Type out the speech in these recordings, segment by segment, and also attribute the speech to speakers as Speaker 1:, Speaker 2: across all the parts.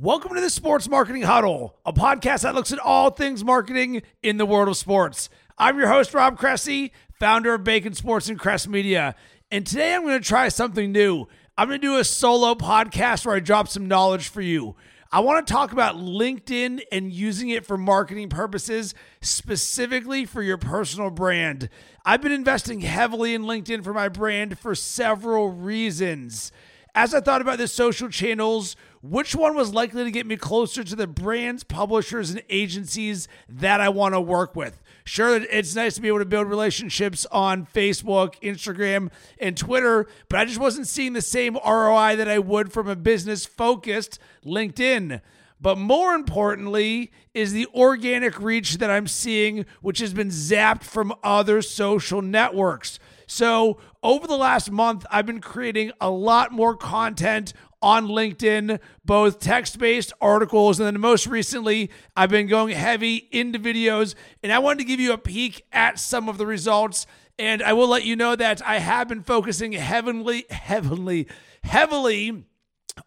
Speaker 1: Welcome to the Sports Marketing Huddle, a podcast that looks at all things marketing in the world of sports. I'm your host, Rob Cressy, founder of Bacon Sports and Crest Media. And today I'm going to try something new. I'm going to do a solo podcast where I drop some knowledge for you. I want to talk about LinkedIn and using it for marketing purposes, specifically for your personal brand. I've been investing heavily in LinkedIn for my brand for several reasons. As I thought about the social channels, which one was likely to get me closer to the brands, publishers, and agencies that I want to work with? Sure, it's nice to be able to build relationships on Facebook, Instagram, and Twitter, but I just wasn't seeing the same ROI that I would from a business focused LinkedIn. But more importantly, is the organic reach that I'm seeing, which has been zapped from other social networks. So, over the last month, I've been creating a lot more content on LinkedIn, both text based articles, and then most recently, I've been going heavy into videos. And I wanted to give you a peek at some of the results. And I will let you know that I have been focusing heavily, heavily, heavily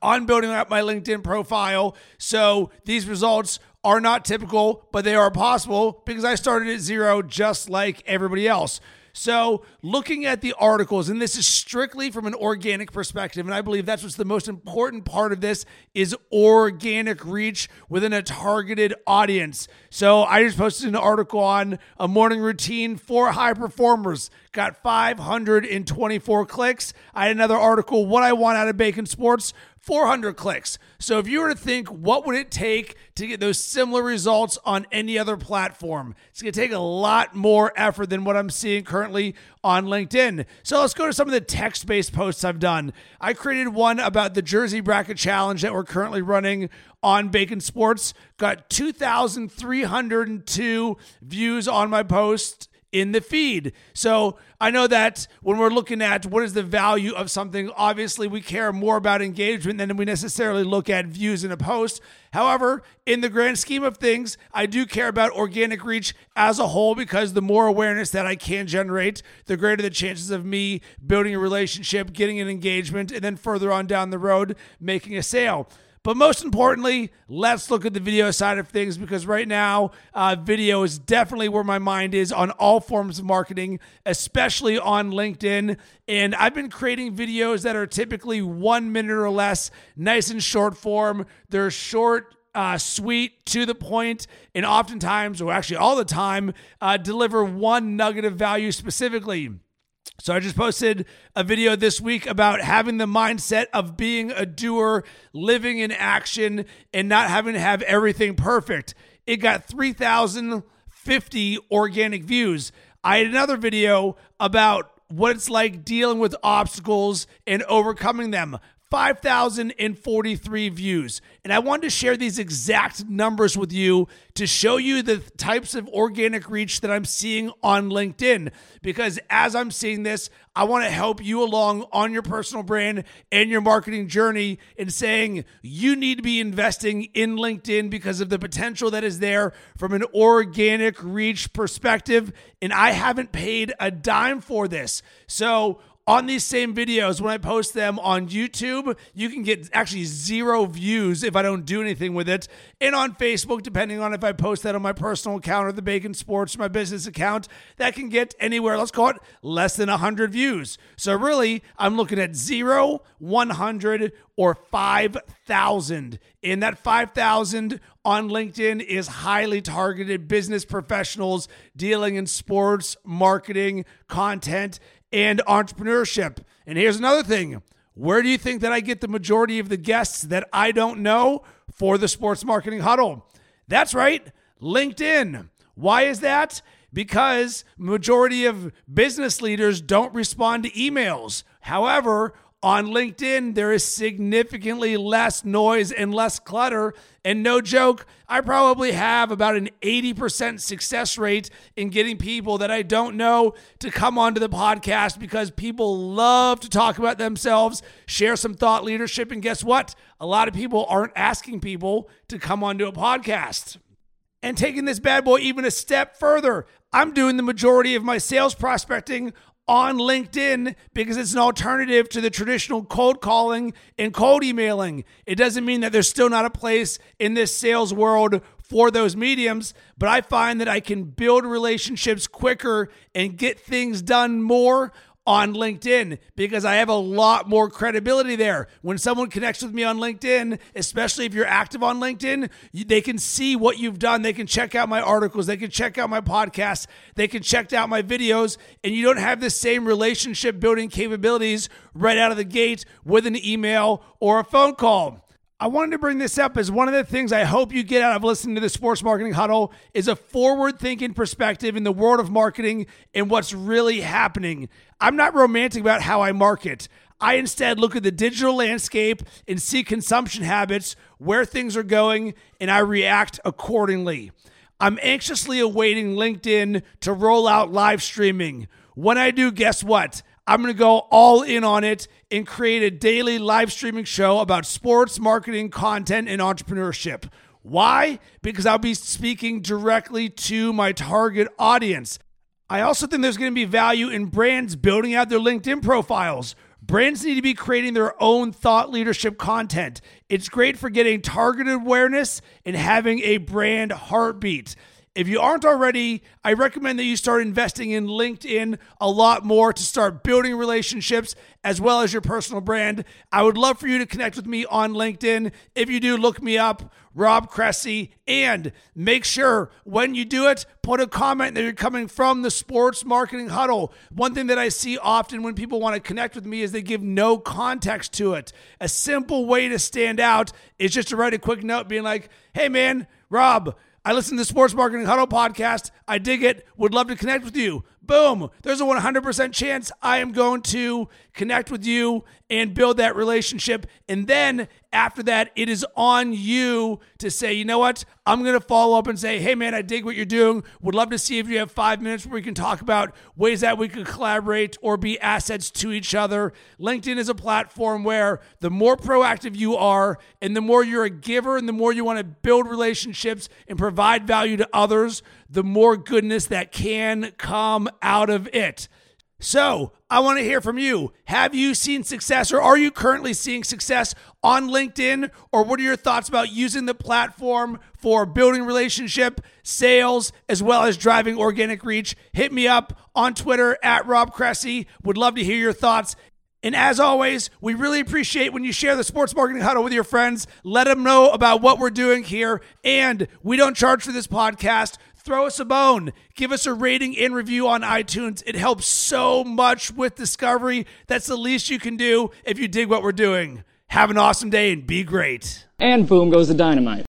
Speaker 1: on building up my LinkedIn profile. So these results are not typical, but they are possible because I started at zero just like everybody else. So, looking at the articles, and this is strictly from an organic perspective, and I believe that's what's the most important part of this is organic reach within a targeted audience. So, I just posted an article on a morning routine for high performers, got 524 clicks. I had another article, What I Want Out of Bacon Sports, 400 clicks. So if you were to think, what would it take to get those similar results on any other platform? It's going to take a lot more effort than what I'm seeing currently on LinkedIn. So let's go to some of the text based posts I've done. I created one about the Jersey Bracket Challenge that we're currently running on Bacon Sports. Got 2,302 views on my post in the feed. So I know that when we're looking at what is the value of something, obviously we care more about engagement than we necessarily look at views in a post. However, in the grand scheme of things, I do care about organic reach as a whole because the more awareness that I can generate, the greater the chances of me building a relationship, getting an engagement, and then further on down the road, making a sale. But most importantly, let's look at the video side of things because right now, uh, video is definitely where my mind is on all forms of marketing, especially on LinkedIn. And I've been creating videos that are typically one minute or less, nice and short form. They're short, uh, sweet, to the point, and oftentimes, or actually all the time, uh, deliver one nugget of value specifically. So I just posted a video this week about having the mindset of being a doer, living in action, and not having to have everything perfect. It got 3,050 organic views. I had another video about what it's like dealing with obstacles and overcoming them. 5,043 views. And I wanted to share these exact numbers with you to show you the types of organic reach that I'm seeing on LinkedIn. Because as I'm seeing this, I want to help you along on your personal brand and your marketing journey in saying you need to be investing in LinkedIn because of the potential that is there from an organic reach perspective. And I haven't paid a dime for this. So, on these same videos, when I post them on YouTube, you can get actually zero views if I don't do anything with it. And on Facebook, depending on if I post that on my personal account or the Bacon Sports, my business account, that can get anywhere, let's call it less than 100 views. So really, I'm looking at zero, 100, or 5,000. And that 5,000 on LinkedIn is highly targeted business professionals dealing in sports, marketing, content, and entrepreneurship. And here's another thing where do you think that I get the majority of the guests that I don't know for the Sports Marketing Huddle? That's right, LinkedIn. Why is that? Because majority of business leaders don't respond to emails. However, on LinkedIn, there is significantly less noise and less clutter. And no joke, I probably have about an 80% success rate in getting people that I don't know to come onto the podcast because people love to talk about themselves, share some thought leadership. And guess what? A lot of people aren't asking people to come onto a podcast. And taking this bad boy even a step further, I'm doing the majority of my sales prospecting on LinkedIn because it's an alternative to the traditional cold calling and cold emailing. It doesn't mean that there's still not a place in this sales world for those mediums, but I find that I can build relationships quicker and get things done more on LinkedIn because I have a lot more credibility there. When someone connects with me on LinkedIn, especially if you're active on LinkedIn, they can see what you've done. They can check out my articles, they can check out my podcasts, they can check out my videos, and you don't have the same relationship building capabilities right out of the gate with an email or a phone call. I wanted to bring this up as one of the things I hope you get out of listening to the Sports Marketing Huddle is a forward thinking perspective in the world of marketing and what's really happening. I'm not romantic about how I market. I instead look at the digital landscape and see consumption habits, where things are going, and I react accordingly. I'm anxiously awaiting LinkedIn to roll out live streaming. When I do, guess what? I'm going to go all in on it and create a daily live streaming show about sports, marketing, content, and entrepreneurship. Why? Because I'll be speaking directly to my target audience. I also think there's going to be value in brands building out their LinkedIn profiles. Brands need to be creating their own thought leadership content. It's great for getting targeted awareness and having a brand heartbeat. If you aren't already, I recommend that you start investing in LinkedIn a lot more to start building relationships as well as your personal brand. I would love for you to connect with me on LinkedIn. If you do, look me up, Rob Cressy, and make sure when you do it, put a comment that you're coming from the Sports Marketing Huddle. One thing that I see often when people want to connect with me is they give no context to it. A simple way to stand out is just to write a quick note being like, hey man, Rob, I listen to the Sports Marketing Huddle podcast. I dig it. Would love to connect with you. Boom. There's a 100% chance I am going to connect with you and build that relationship. And then after that, it is on you to say, you know what? I'm going to follow up and say, hey, man, I dig what you're doing. Would love to see if you have five minutes where we can talk about ways that we could collaborate or be assets to each other. LinkedIn is a platform where the more proactive you are and the more you're a giver and the more you want to build relationships and provide value to others, the more goodness that can come out of it. So, I want to hear from you. Have you seen success or are you currently seeing success on LinkedIn? Or what are your thoughts about using the platform for building relationship, sales, as well as driving organic reach? Hit me up on Twitter at Rob Cressy. Would love to hear your thoughts. And as always, we really appreciate when you share the Sports Marketing Huddle with your friends. Let them know about what we're doing here. And we don't charge for this podcast throw us a bone. Give us a rating and review on iTunes. It helps so much with discovery. That's the least you can do if you dig what we're doing. Have an awesome day and be great.
Speaker 2: And boom goes the dynamite.